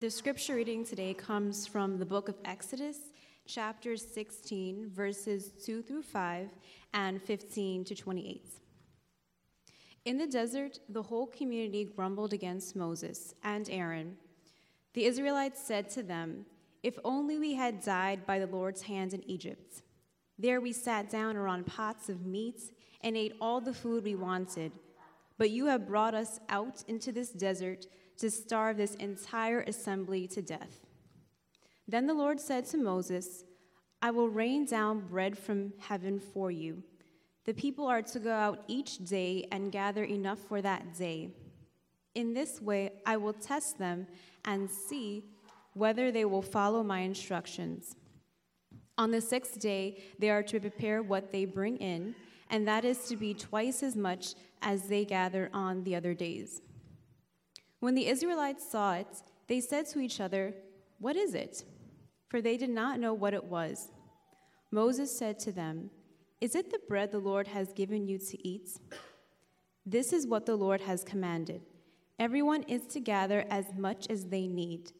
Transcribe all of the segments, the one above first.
The scripture reading today comes from the book of Exodus, chapter 16, verses 2 through 5 and 15 to 28. In the desert, the whole community grumbled against Moses and Aaron. The Israelites said to them, If only we had died by the Lord's hand in Egypt. There we sat down around pots of meat and ate all the food we wanted. But you have brought us out into this desert to starve this entire assembly to death. Then the Lord said to Moses, I will rain down bread from heaven for you. The people are to go out each day and gather enough for that day. In this way, I will test them and see whether they will follow my instructions. On the sixth day, they are to prepare what they bring in, and that is to be twice as much as they gather on the other days. When the Israelites saw it, they said to each other, What is it? For they did not know what it was. Moses said to them, Is it the bread the Lord has given you to eat? This is what the Lord has commanded. Everyone is to gather as much as they need.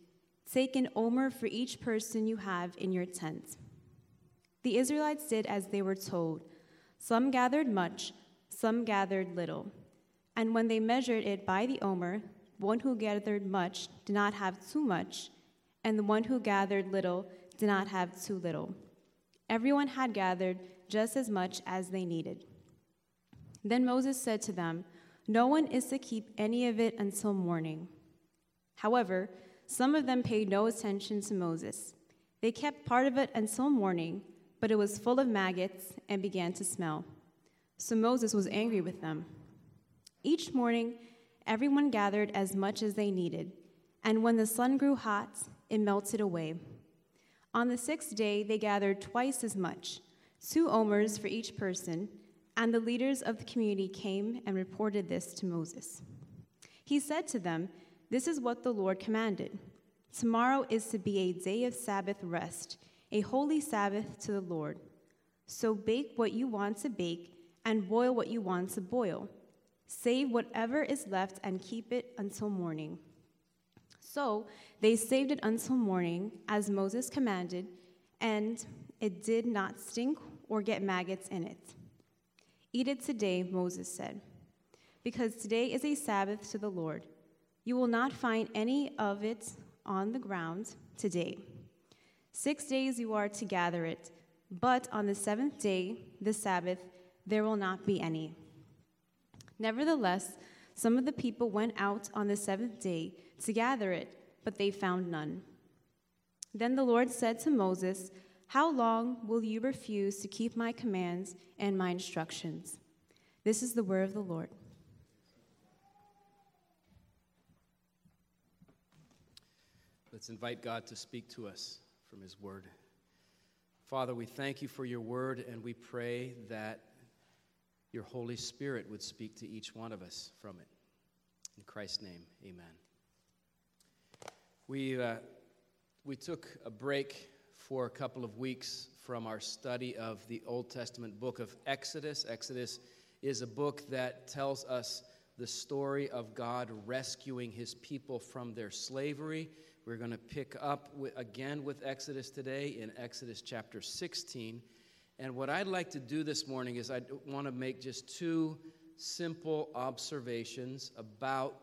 Take an omer for each person you have in your tent. The Israelites did as they were told. Some gathered much, some gathered little. And when they measured it by the omer, one who gathered much did not have too much, and the one who gathered little did not have too little. Everyone had gathered just as much as they needed. Then Moses said to them, No one is to keep any of it until morning. However, some of them paid no attention to Moses. They kept part of it until morning, but it was full of maggots and began to smell. So Moses was angry with them. Each morning, Everyone gathered as much as they needed, and when the sun grew hot, it melted away. On the sixth day, they gathered twice as much, two omers for each person, and the leaders of the community came and reported this to Moses. He said to them, This is what the Lord commanded. Tomorrow is to be a day of Sabbath rest, a holy Sabbath to the Lord. So bake what you want to bake, and boil what you want to boil Save whatever is left and keep it until morning. So they saved it until morning, as Moses commanded, and it did not stink or get maggots in it. Eat it today, Moses said, because today is a Sabbath to the Lord. You will not find any of it on the ground today. Six days you are to gather it, but on the seventh day, the Sabbath, there will not be any. Nevertheless, some of the people went out on the seventh day to gather it, but they found none. Then the Lord said to Moses, How long will you refuse to keep my commands and my instructions? This is the word of the Lord. Let's invite God to speak to us from his word. Father, we thank you for your word, and we pray that your Holy Spirit would speak to each one of us from it. In Christ's name, amen. We, uh, we took a break for a couple of weeks from our study of the Old Testament book of Exodus. Exodus is a book that tells us the story of God rescuing his people from their slavery. We're going to pick up with, again with Exodus today in Exodus chapter 16. And what I'd like to do this morning is I want to make just two simple observations about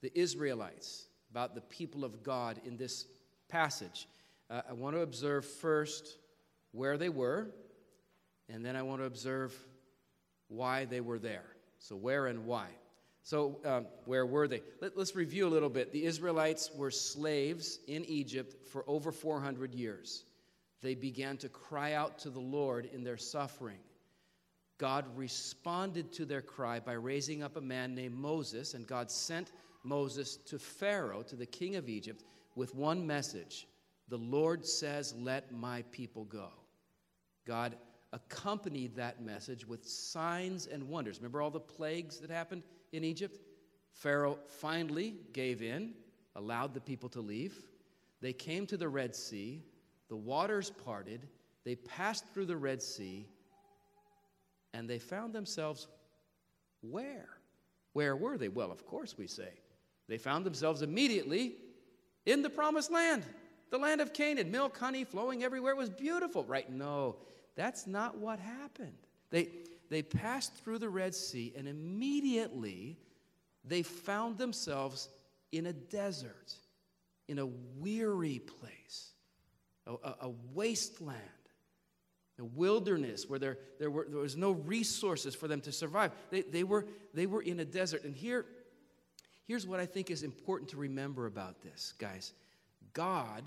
the Israelites, about the people of God in this passage. Uh, I want to observe first where they were, and then I want to observe why they were there. So, where and why. So, um, where were they? Let, us review a little bit. The Israelites were slaves in Egypt for over 400 years they began to cry out to the Lord in their suffering. God responded to their cry by raising up a man named Moses, and God sent Moses to Pharaoh, to the king of Egypt, with one message The Lord says, Let my people go. God accompanied that message with signs and wonders. Remember all the plagues that happened in Egypt? Pharaoh finally gave in, allowed the people to leave. They came to the Red Sea the waters parted, they passed through the Red Sea, and they found themselves where? Where were they? Well, of course, we say. They found themselves immediately in the promised land, the land of Canaan, milk, honey flowing everywhere. It was beautiful, right? No, that's not what happened. They, they passed through the Red Sea, and immediately they found themselves in a desert, in a weary place, a, a, wasteland, a wilderness where there, there, were, there was no resources for them to survive. They, they, were, they were in a desert. And here, here's what I think is important to remember about this, guys God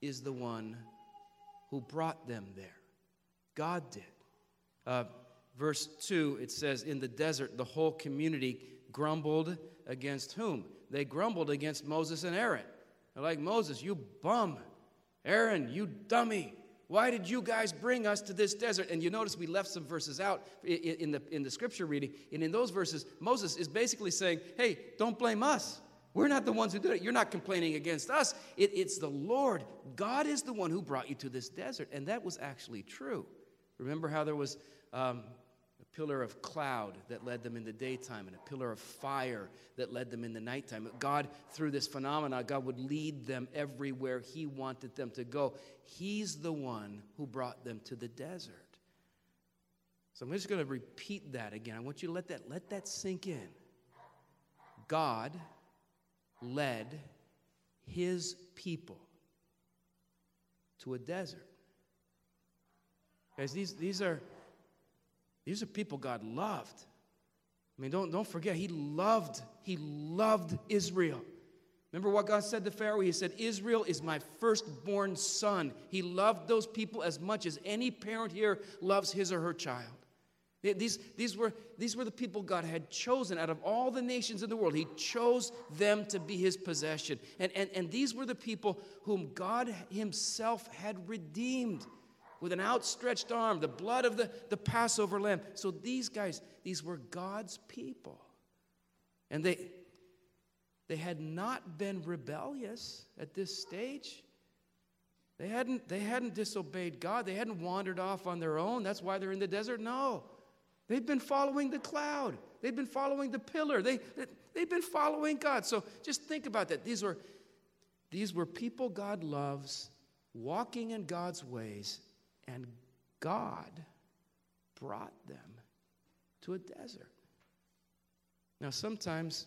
is the one who brought them there. God did. Uh, verse 2, it says, In the desert, the whole community grumbled against whom? They grumbled against Moses and Aaron. They're like, Moses, you bum. Aaron, you dummy. Why did you guys bring us to this desert? And you notice we left some verses out in the, in the scripture reading. And in those verses, Moses is basically saying, Hey, don't blame us. We're not the ones who did it. You're not complaining against us. It, it's the Lord. God is the one who brought you to this desert. And that was actually true. Remember how there was um, pillar of cloud that led them in the daytime and a pillar of fire that led them in the nighttime. God, through this phenomena, God would lead them everywhere He wanted them to go. He's the one who brought them to the desert. So I'm just going to repeat that again. I want you to let that, let that sink in. God led His people to a desert. Guys, these, these are these are people God loved. I mean, don't, don't forget, he loved, he loved Israel. Remember what God said to Pharaoh? He said, Israel is my firstborn son. He loved those people as much as any parent here loves his or her child. These, these, were, these were the people God had chosen out of all the nations in the world. He chose them to be his possession. And, and, and these were the people whom God himself had redeemed with an outstretched arm, the blood of the, the Passover lamb. So these guys, these were God's people. And they, they had not been rebellious at this stage. They hadn't, they hadn't disobeyed God. They hadn't wandered off on their own. That's why they're in the desert. No. They've been following the cloud. They've been following the pillar. They, they, have been following God. So just think about that. These were, these were people God loves, walking in God's ways, and God brought them to a desert. Now, sometimes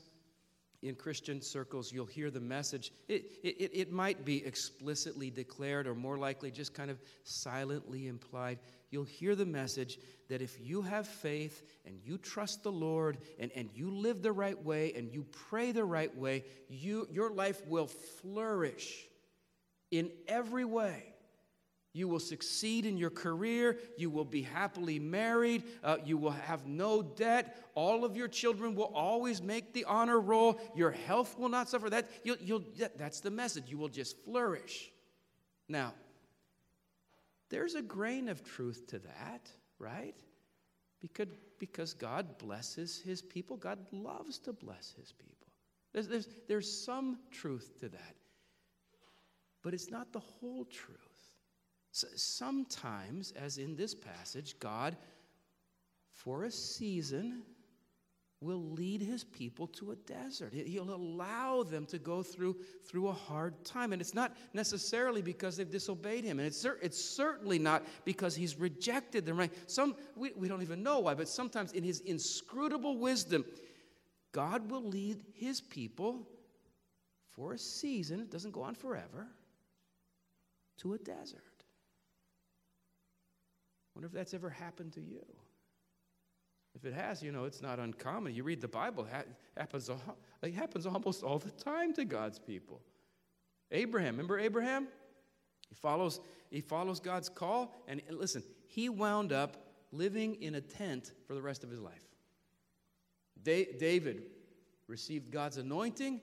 in Christian circles, you'll hear the message. It, it, it might be explicitly declared, or more likely just kind of silently implied. You'll hear the message that if you have faith and you trust the Lord and, and you live the right way and you pray the right way, you, your life will flourish in every way. You will succeed in your career. You will be happily married. Uh, you will have no debt. All of your children will always make the honor roll. Your health will not suffer. That, you'll, you'll, that's the message. You will just flourish. Now, there's a grain of truth to that, right? Because, because God blesses his people. God loves to bless his people. There's, there's, there's some truth to that. But it's not the whole truth. Sometimes, as in this passage, God, for a season, will lead his people to a desert. He'll allow them to go through, through a hard time. And it's not necessarily because they've disobeyed him. And it's, it's certainly not because he's rejected them, right? Some, we, we don't even know why, but sometimes in his inscrutable wisdom, God will lead his people for a season, it doesn't go on forever, to a desert wonder if that's ever happened to you. If it has, you know, it's not uncommon. You read the Bible, it happens, it happens almost all the time to God's people. Abraham, remember Abraham? He follows, he follows God's call, and listen, he wound up living in a tent for the rest of his life. David received God's anointing,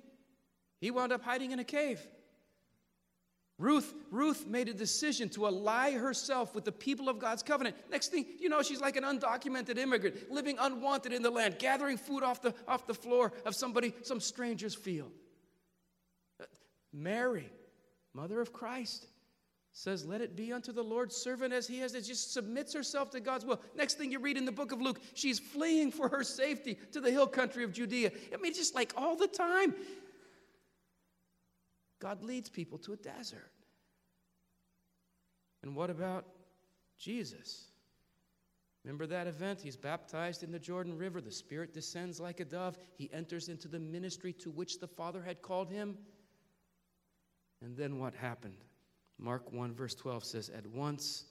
he wound up hiding in a cave. Ruth, Ruth made a decision to ally herself with the people of God's covenant. Next thing you know, she's like an undocumented immigrant, living unwanted in the land, gathering food off the, off the floor of somebody, some stranger's field. Uh, Mary, mother of Christ, says, Let it be unto the Lord's servant as he has. It just submits herself to God's will. Next thing you read in the book of Luke, she's fleeing for her safety to the hill country of Judea. I mean, just like all the time. God leads people to a desert. And what about Jesus? Remember that event? He's baptized in the Jordan River. The Spirit descends like a dove. He enters into the ministry to which the Father had called him. And then what happened? Mark 1, verse 12 says, At once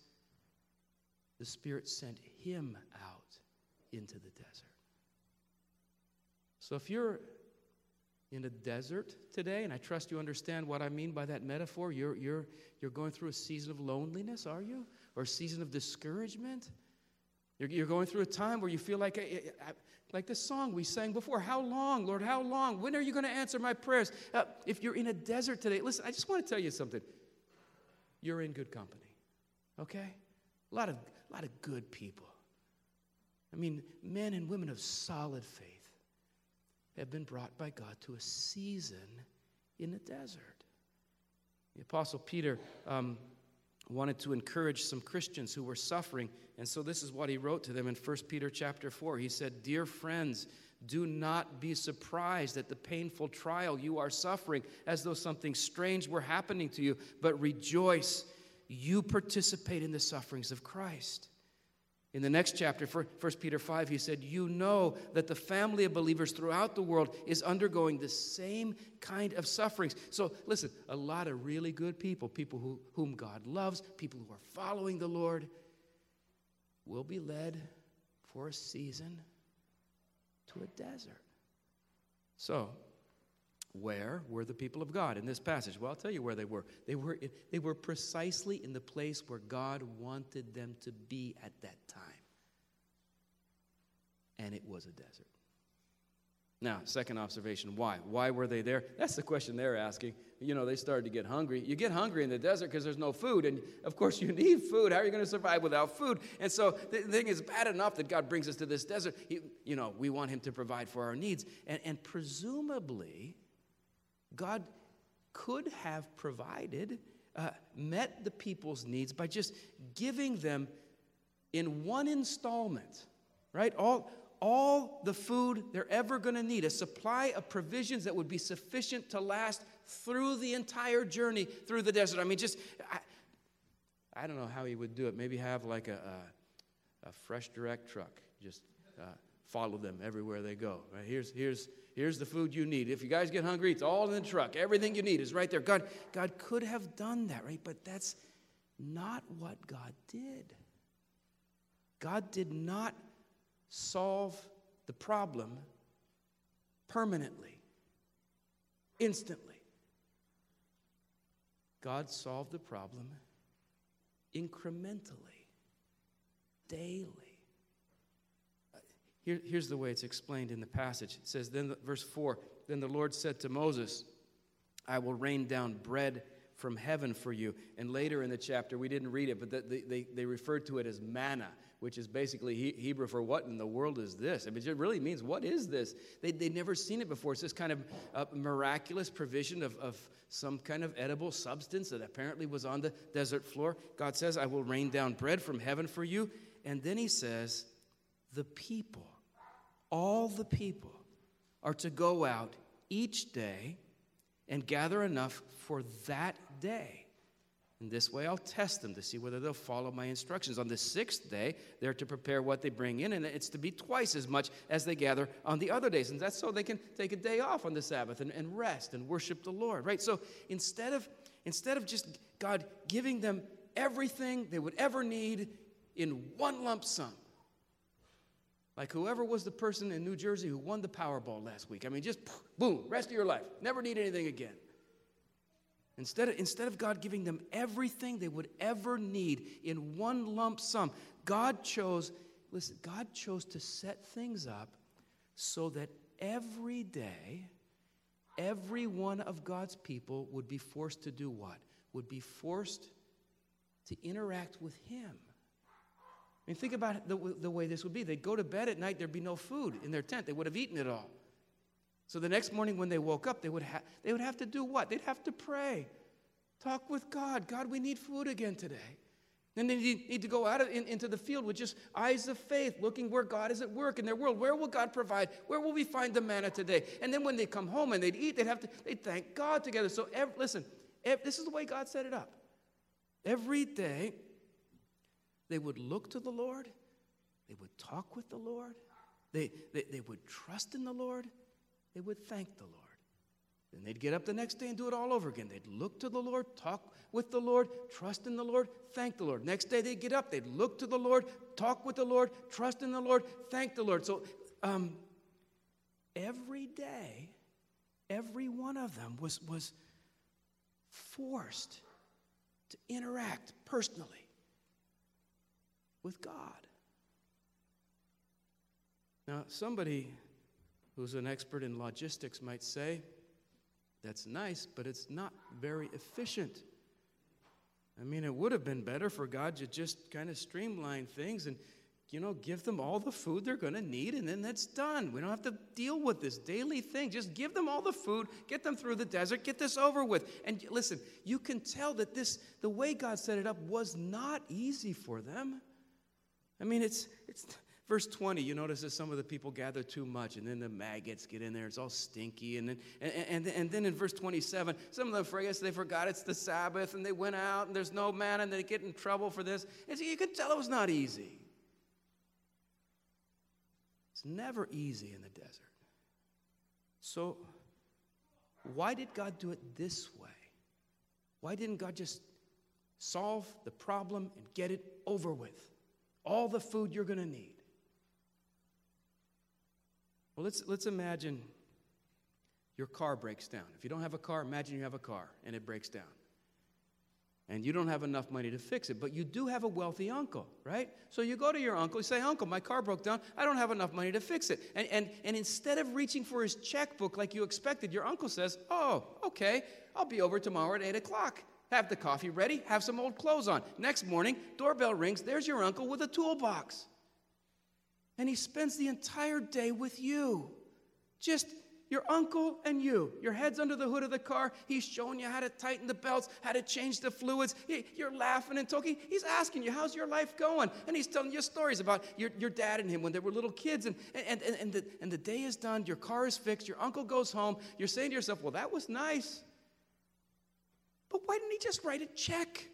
the Spirit sent him out into the desert. So if you're in a desert today, and I trust you understand what I mean by that metaphor, you're, you're, you're going through a season of loneliness, are you? Or a season of discouragement? You're, you're going through a time where you feel like, eh, eh, eh, like the song we sang before How long, Lord, how long? When are you going to answer my prayers? Uh, if you're in a desert today, listen, I just want to tell you something. You're in good company, okay? A lot of, a lot of good people. I mean, men and women of solid faith have been brought by God to a season in the desert. The Apostle Peter um, wanted to encourage some Christians who were suffering, and so this is what he wrote to them in 1 Peter chapter 4. He said, Dear friends, do not be surprised at the painful trial you are suffering as though something strange were happening to you, but rejoice. You participate in the sufferings of Christ in the next chapter, 1 Peter 5, he said, You know that the family of believers throughout the world is undergoing the same kind of sufferings. So, listen, a lot of really good people, people who, whom God loves, people who are following the Lord, will be led for a season to a desert. So, where were the people of God in this passage? Well, I'll tell you where they were. They were, they were precisely in the place where God wanted them to be at that time. And it was a desert. Now, second observation why? Why were they there? That's the question they're asking. You know, they started to get hungry. You get hungry in the desert because there's no food. And of course, you need food. How are you going to survive without food? And so the thing is bad enough that God brings us to this desert. He, you know, we want Him to provide for our needs. And, and presumably, God could have provided, uh, met the people's needs by just giving them in one installment, right? All, all the food they're ever going to need, a supply of provisions that would be sufficient to last through the entire journey through the desert. I mean, just, I, I don't know how he would do it. Maybe have like a, a, a FreshDirect truck, just uh, follow them everywhere they go. Right? Here's, here's, Here's the food you need. If you guys get hungry, it's all in the truck. Everything you need is right there. God, God could have done that, right? But that's not what God did. God did not solve the problem permanently, instantly. God solved the problem incrementally, daily. Here, here's the way it's explained in the passage. It says, then, the, verse 4 Then the Lord said to Moses, I will rain down bread from heaven for you. And later in the chapter, we didn't read it, but they, they, they referred to it as manna, which is basically Hebrew for what in the world is this? I mean, it really means, what is this? They, they'd never seen it before. It's this kind of uh, miraculous provision of, of some kind of edible substance that apparently was on the desert floor. God says, I will rain down bread from heaven for you. And then he says, the people all the people are to go out each day and gather enough for that day. In this way, I'll test them to see whether they'll follow my instructions. On the sixth day, they're to prepare what they bring in, and it's to be twice as much as they gather on the other days. And that's so they can take a day off on the Sabbath and, and rest and worship the Lord, right? So instead of, instead of just God giving them everything they would ever need in one lump sum, like whoever was the person in New Jersey who won the Powerball last week. I mean, just boom, rest of your life. Never need anything again. Instead of, instead of God giving them everything they would ever need in one lump sum, God chose, listen, God chose to set things up so that every day, every one of God's people would be forced to do what? Would be forced to interact with Him. I mean, think about the, the way this would be. They'd go to bed at night, there'd be no food in their tent. They would have eaten it all. So the next morning when they woke up, they would, ha- they would have to do what? They'd have to pray, talk with God. God, we need food again today. And they need to go out of, in, into the field with just eyes of faith, looking where God is at work in their world. Where will God provide? Where will we find the manna today? And then when they come home and they'd eat, they'd have to they'd thank God together. So every, listen, every, this is the way God set it up. Every day, they would look to the Lord, they would talk with the Lord, they, they, they would trust in the Lord, they would thank the Lord. Then they'd get up the next day and do it all over again. They'd look to the Lord, talk with the Lord, trust in the Lord, thank the Lord. Next day they'd get up, they'd look to the Lord, talk with the Lord, trust in the Lord, thank the Lord. So um, every day, every one of them was, was forced to interact personally with God. Now, somebody who's an expert in logistics might say, that's nice, but it's not very efficient. I mean, it would have been better for God to just kind of streamline things and, you know, give them all the food they're going to need, and then that's done. We don't have to deal with this daily thing. Just give them all the food, get them through the desert, get this over with. And listen, you can tell that this, the way God set it up, was not easy for them. I mean, it's, it's Verse 20, you notice that some of the people gather too much, and then the maggots get in there. It's all stinky. And then, and, and, and then in verse 27, some of I guess they forgot it's the Sabbath, and they went out, and there's no man, and they get in trouble for this. And so you can tell it was not easy. It's never easy in the desert. So, why did God do it this way? Why didn't God just solve the problem and get it over with? All the food you're going to need. Well, let's, let's imagine your car breaks down. If you don't have a car, imagine you have a car and it breaks down. And you don't have enough money to fix it, but you do have a wealthy uncle, right? So you go to your uncle, you say, Uncle, my car broke down. I don't have enough money to fix it. And, and, and instead of reaching for his checkbook like you expected, your uncle says, Oh, okay, I'll be over tomorrow at 8 o'clock. Have the coffee ready, have some old clothes on. Next morning, doorbell rings, there's your uncle with a toolbox. And he spends the entire day with you. Just your uncle and you. Your head's under the hood of the car. He's showing you how to tighten the belts, how to change the fluids. You're laughing and talking. He's asking you, How's your life going? And he's telling you stories about your, your dad and him when they were little kids. And, and, and, and, the, and the day is done. Your car is fixed. Your uncle goes home. You're saying to yourself, Well, that was nice. But why didn't he just write a check?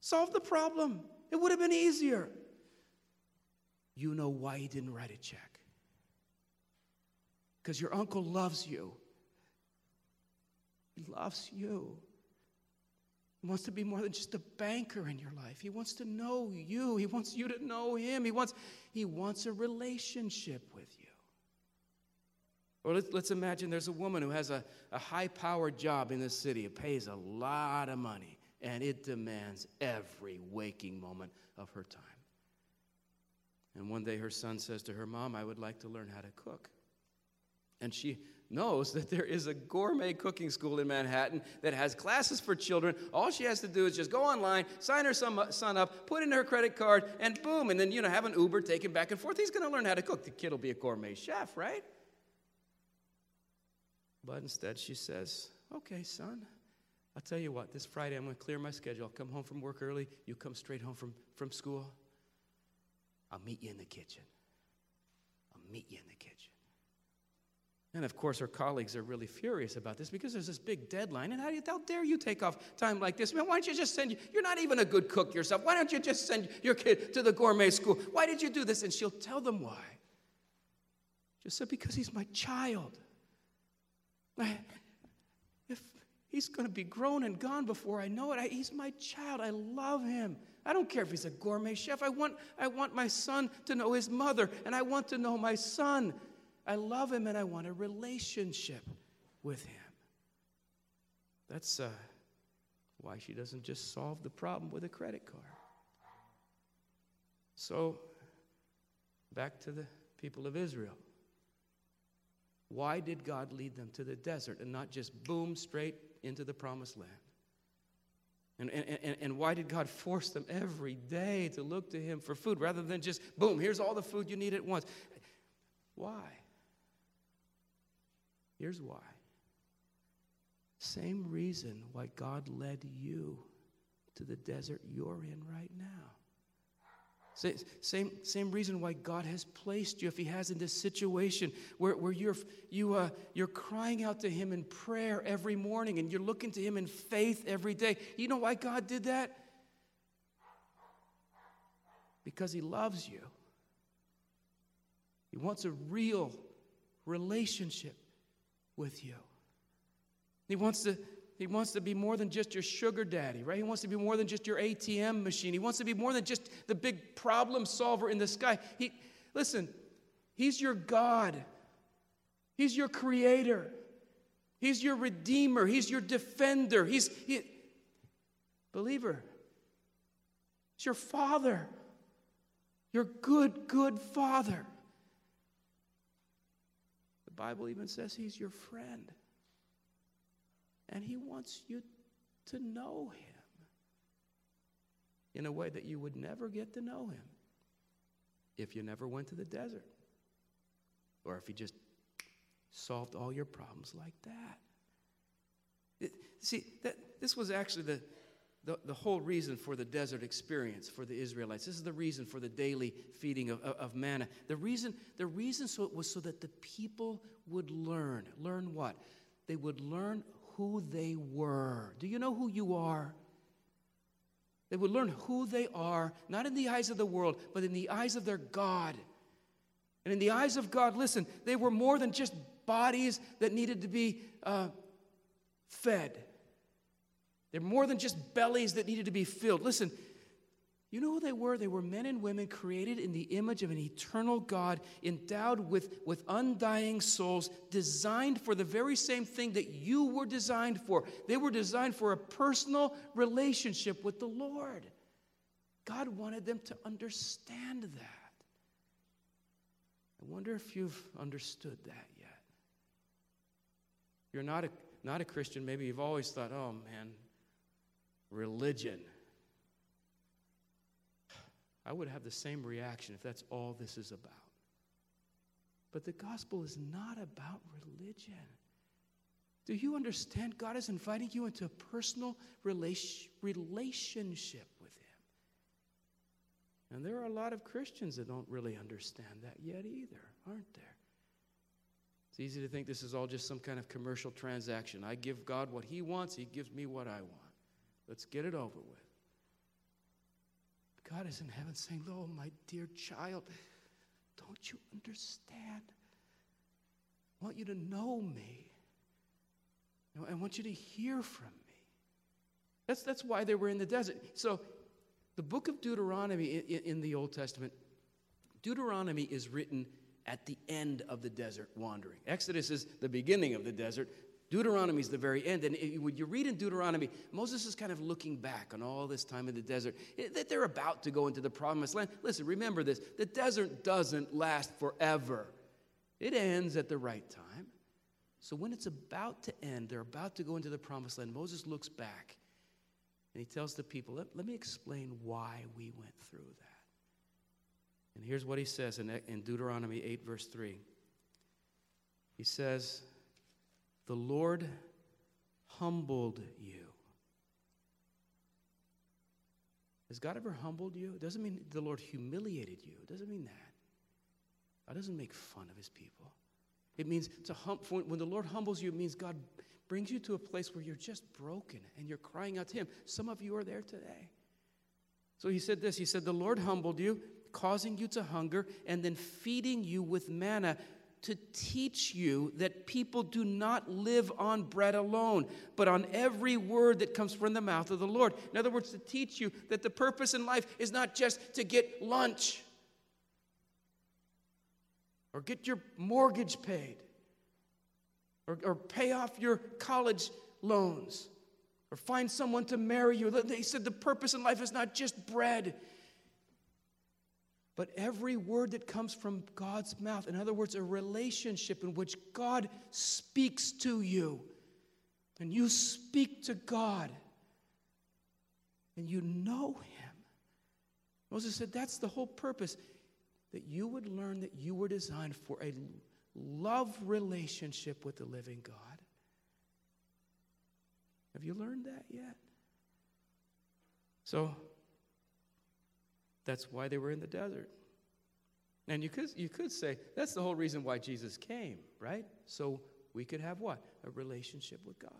Solve the problem. It would have been easier you know why he didn't write a check. Because your uncle loves you. He loves you. He wants to be more than just a banker in your life. He wants to know you. He wants you to know him. He wants, he wants a relationship with you. Or let's, let's imagine there's a woman who has a, a high powered job in the city. It pays a lot of money, and it demands every waking moment of her time. And one day her son says to her, Mom, I would like to learn how to cook. And she knows that there is a gourmet cooking school in Manhattan that has classes for children. All she has to do is just go online, sign her son up, put in her credit card, and boom, and then, you know, have an Uber taken back and forth. He's going to learn how to cook. The kid will be a gourmet chef, right? But instead, she says, Okay, son, I'll tell you what, this Friday I'm going to clear my schedule. I'll come home from work early. You come straight home from, from school. I'll meet you in the kitchen. I'll meet you in the kitchen. And of course, her colleagues are really furious about this because there's this big deadline. And how, you, how dare you take off time like this? Man, why don't you just send you? You're not even a good cook yourself. Why don't you just send your kid to the gourmet school? Why did you do this? And she'll tell them why. Just said, because he's my child. If he's going to be grown and gone before I know it, I, he's my child. I love him. I don't care if he's a gourmet chef. I want, I want my son to know his mother, and I want to know my son. I love him, and I want a relationship with him. That's uh, why she doesn't just solve the problem with a credit card. So, back to the people of Israel. Why did God lead them to the desert and not just boom straight into the promised land? And, and, and why did God force them every day to look to Him for food rather than just, boom, here's all the food you need at once? Why? Here's why. Same reason why God led you to the desert you're in right now. Same, same reason why God has placed you, if He has in this situation where, where you're, you, uh, you're crying out to Him in prayer every morning and you're looking to Him in faith every day. You know why God did that? Because He loves you. He wants a real relationship with you. He wants to he wants to be more than just your sugar daddy, right? He wants to be more than just your ATM machine. He wants to be more than just the big problem solver in the sky. He, listen, He's your God, He's your creator, He's your redeemer, He's your defender. He's, he, believer, He's your father, your good, good father. The Bible even says He's your friend. And He wants you to know Him in a way that you would never get to know Him if you never went to the desert or if He just solved all your problems like that. It, see, that, this was actually the, the, the, whole reason for the desert experience for the Israelites. This is the reason for the daily feeding of, of, of manna. The reason, the reason so it was so that the people would learn. Learn what? They would learn who they were. Do you know who you are? They would learn who they are, not in the eyes of the world, but in the eyes of their God. And in the eyes of God, listen, they were more than just bodies that needed to be uh, fed. They're more than just bellies that needed to be filled. Listen, you know who they were? They were men and women created in the image of an eternal God, endowed with, with undying souls, designed for the very same thing that you were designed for. They were designed for a personal relationship with the Lord. God wanted them to understand that. I wonder if you've understood that yet. You're not a, not a Christian, maybe you've always thought, oh man, religion I would have the same reaction if that's all this is about. But the gospel is not about religion. Do you understand? God is inviting you into a personal relation, relationship with Him. And there are a lot of Christians that don't really understand that yet either, aren't there? It's easy to think this is all just some kind of commercial transaction. I give God what He wants, He gives me what I want. Let's get it over with. God is in heaven saying, Oh, my dear child, don't you understand? I want you to know me. I want you to hear from me. That's, that's why they were in the desert. So, the book of Deuteronomy in, in the Old Testament, Deuteronomy is written at the end of the desert wandering. Exodus is the beginning of the desert. Deuteronomy is the very end. And when you read in Deuteronomy, Moses is kind of looking back on all this time in the desert, eh, that they're about to go into the promised land. Listen, remember this the desert doesn't last forever, it ends at the right time. So when it's about to end, they're about to go into the promised land, Moses looks back and he tells the people, let, let me explain why we went through that. And here's what he says in, in Deuteronomy 8, verse 3. He says, the Lord humbled you. Has God ever humbled you? It doesn't mean the Lord humiliated you. It doesn't mean that. God doesn't make fun of his people. It means to hum- when the Lord humbles you, it means God brings you to a place where you're just broken and you're crying out to him. Some of you are there today. So he said this He said, The Lord humbled you, causing you to hunger, and then feeding you with manna to teach you that people do not live on bread alone, but on every word that comes from the mouth of the Lord. In other words, to teach you that the purpose in life is not just to get lunch or get your mortgage paid or, or pay off your college loans or find someone to marry you. They said the purpose in life is not just bread, but every word that comes from God's mouth, in other words, a relationship in which God speaks to you, and you speak to God, and you know Him. Moses said that's the whole purpose that you would learn that you were designed for a love relationship with the living God. Have you learned that yet? So that's why they were in the desert. And you could, you could say that's the whole reason why Jesus came, right? So we could have what? A relationship with God.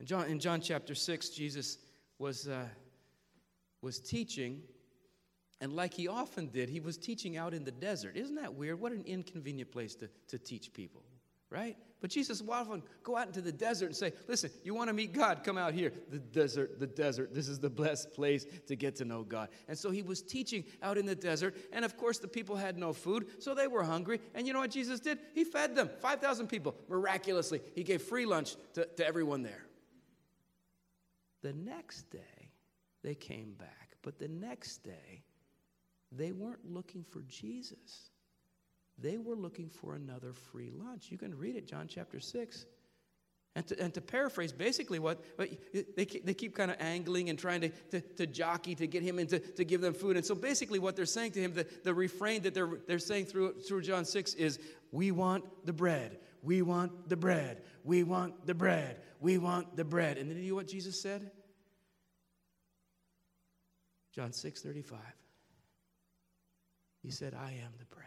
In John, in John chapter 6, Jesus was, uh, was teaching, and like he often did, he was teaching out in the desert. Isn't that weird? What an inconvenient place to, to teach people, right? But Jesus would often go out into the desert and say, Listen, you want to meet God? Come out here. The desert, the desert. This is the best place to get to know God. And so he was teaching out in the desert. And of course, the people had no food, so they were hungry. And you know what Jesus did? He fed them 5,000 people miraculously. He gave free lunch to, to everyone there. The next day, they came back. But the next day, they weren't looking for Jesus. They were looking for another free lunch. You can read it, John chapter 6. And to, and to paraphrase, basically, what, they, they keep kind of angling and trying to, to, to, jockey to get him into to give them food. And so basically, what they're saying to him, the, the refrain that they're, they're saying through, through John 6 is, We want the bread. We want the bread. We want the bread. We want the bread. And then you know what Jesus said? John 6 35. He said, I am the bread.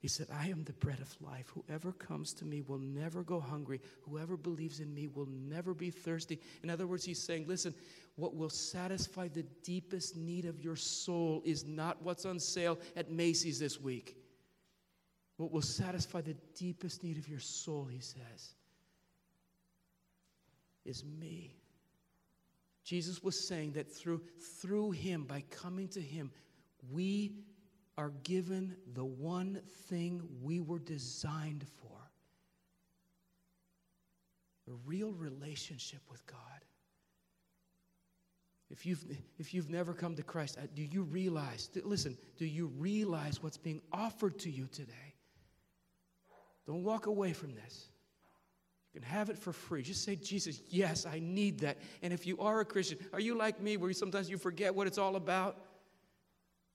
He said, I am the bread of life. Whoever comes to me will never go hungry. Whoever believes in me will never be thirsty. In other words, he's saying, listen, what will satisfy the deepest need of your soul is not what's on sale at Macy's this week. What will satisfy the deepest need of your soul, he says, is me. Jesus was saying that through, through him, by coming to him, we are given the one thing we were designed for a real relationship with God. If you've, if you've never come to Christ, uh, do you realize, listen, do you realize what's being offered to you today? Don't walk away from this. You can have it for free. Just say, Jesus, yes, I need that. And if you are a Christian, are you like me where sometimes you forget what it's all about?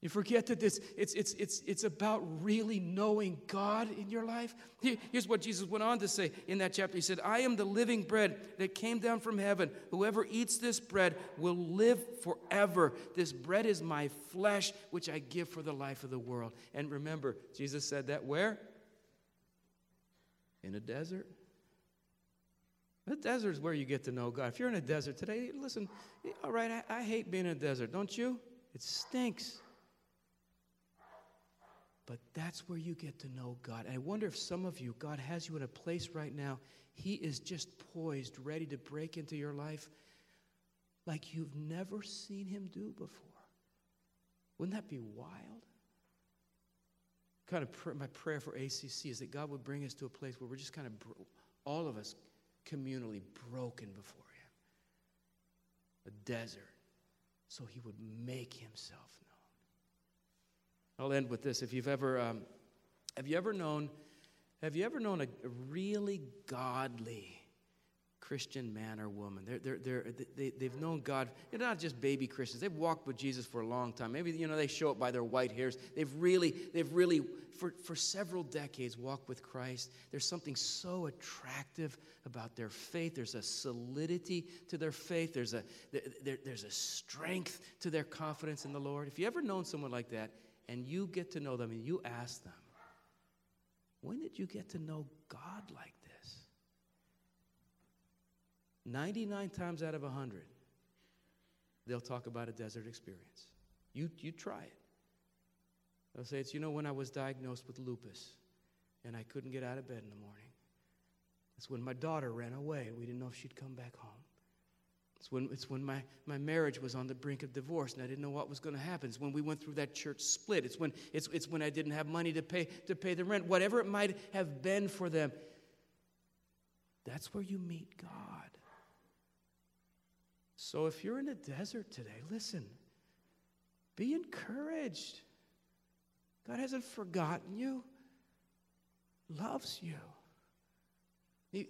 You forget that this, it's, it's, it's, it's about really knowing God in your life. Here's what Jesus went on to say in that chapter. He said, I am the living bread that came down from heaven. Whoever eats this bread will live forever. This bread is my flesh, which I give for the life of the world. And remember, Jesus said that where? In a desert. The desert is where you get to know God. If you're in a desert today, listen, all right, I, I hate being in a desert, don't you? It stinks. But that's where you get to know God. And I wonder if some of you, God has you in a place right now, He is just poised, ready to break into your life like you've never seen Him do before. Wouldn't that be wild? Kind of pr- my prayer for ACC is that God would bring us to a place where we're just kind of, bro- all of us, communally broken before Him. A desert, so He would make Himself I'll end with this. If you've ever, um, have you ever known, have you ever known a, really godly Christian man or woman? They're, they're, they're, they, they've known God. They're not just baby Christians. They've walked with Jesus for a long time. Maybe, you know, they show up by their white hairs. They've really, they've really, for, for several decades, walked with Christ. There's something so attractive about their faith. There's a solidity to their faith. There's a, there, there's a strength to their confidence in the Lord. If you ever known someone like that, and you get to know them and you ask them, when did you get to know God like this? 99 times out of 100, they'll talk about a desert experience. You, you try it. They'll say, It's, you know, when I was diagnosed with lupus and I couldn't get out of bed in the morning. It's when my daughter ran away we didn't know if she'd come back home. It's when, it's when my, my marriage was on the brink of divorce and I didn't know what was going to happen. It's when we went through that church split. It's when, it's, it's when I didn't have money to pay, to pay the rent. Whatever it might have been for them, that's where you meet God. So if you're in a desert today, listen, be encouraged. God hasn't forgotten you, loves you. He,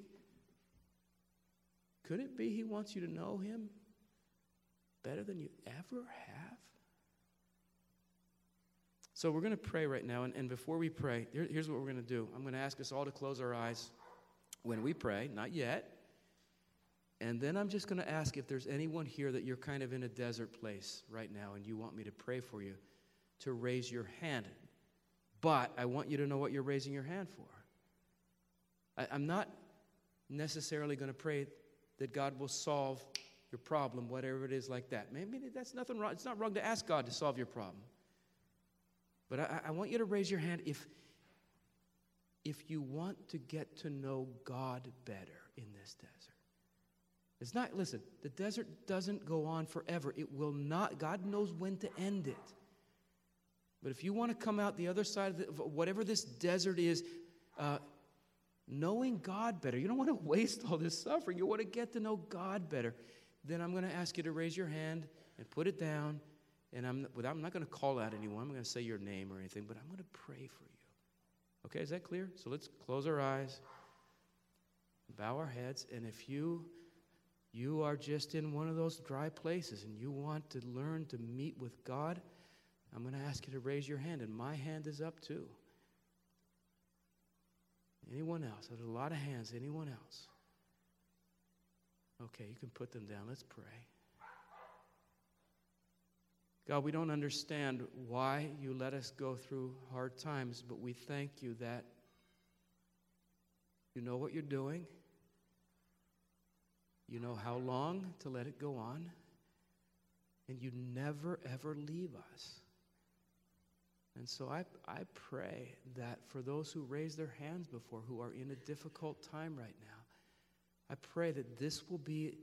could it be He wants you to know Him better than you ever have? So we're going to pray right now. And, and before we pray, here, here's what we're going to do I'm going to ask us all to close our eyes when we pray, not yet. And then I'm just going to ask if there's anyone here that you're kind of in a desert place right now and you want me to pray for you to raise your hand. But I want you to know what you're raising your hand for. I, am not necessarily going to pray that God will solve your problem, whatever it is like that. Maybe that's nothing wrong. It's not wrong to ask God to solve your problem. But I, I want you to raise your hand if, if you want to get to know God better in this desert. It's not, listen, the desert doesn't go on forever. It will not, God knows when to end it. But if you want to come out the other side of, the, whatever this desert is, uh, knowing God better, you don't want to waste all this suffering. You want to get to know God better. Then I'm going to ask you to raise your hand and put it down. And I'm, I'm not going to call out anyone. I'm going to say your name or anything, but I'm going to pray for you. Okay, is that clear? So let's close our eyes, bow our heads, and if you you are just in one of those dry places and you want to learn to meet with God, I'm going to ask you to raise your hand, and my hand is up too. Anyone else? There's a lot of hands. Anyone else? Okay, you can put them down. Let's pray. God, we don't understand why you let us go through hard times, but we thank you that you know what you're doing. You know how long to let it go on. And you never, ever leave us. And so I, I pray that for those who raise their hands before, who are in a difficult time right now, I pray that this will be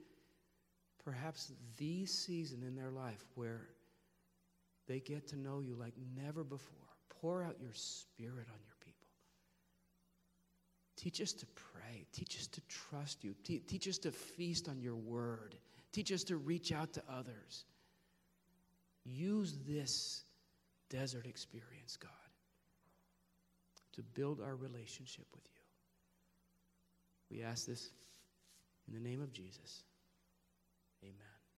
perhaps the season in their life where they get to know you like never before. Pour out your spirit on your people. Teach us to pray. Teach us to trust you. Te- teach us to feast on your word. Teach us to reach out to others. Use this desert experience, God, to build our relationship with you. We ask this in the name of Jesus. Amen.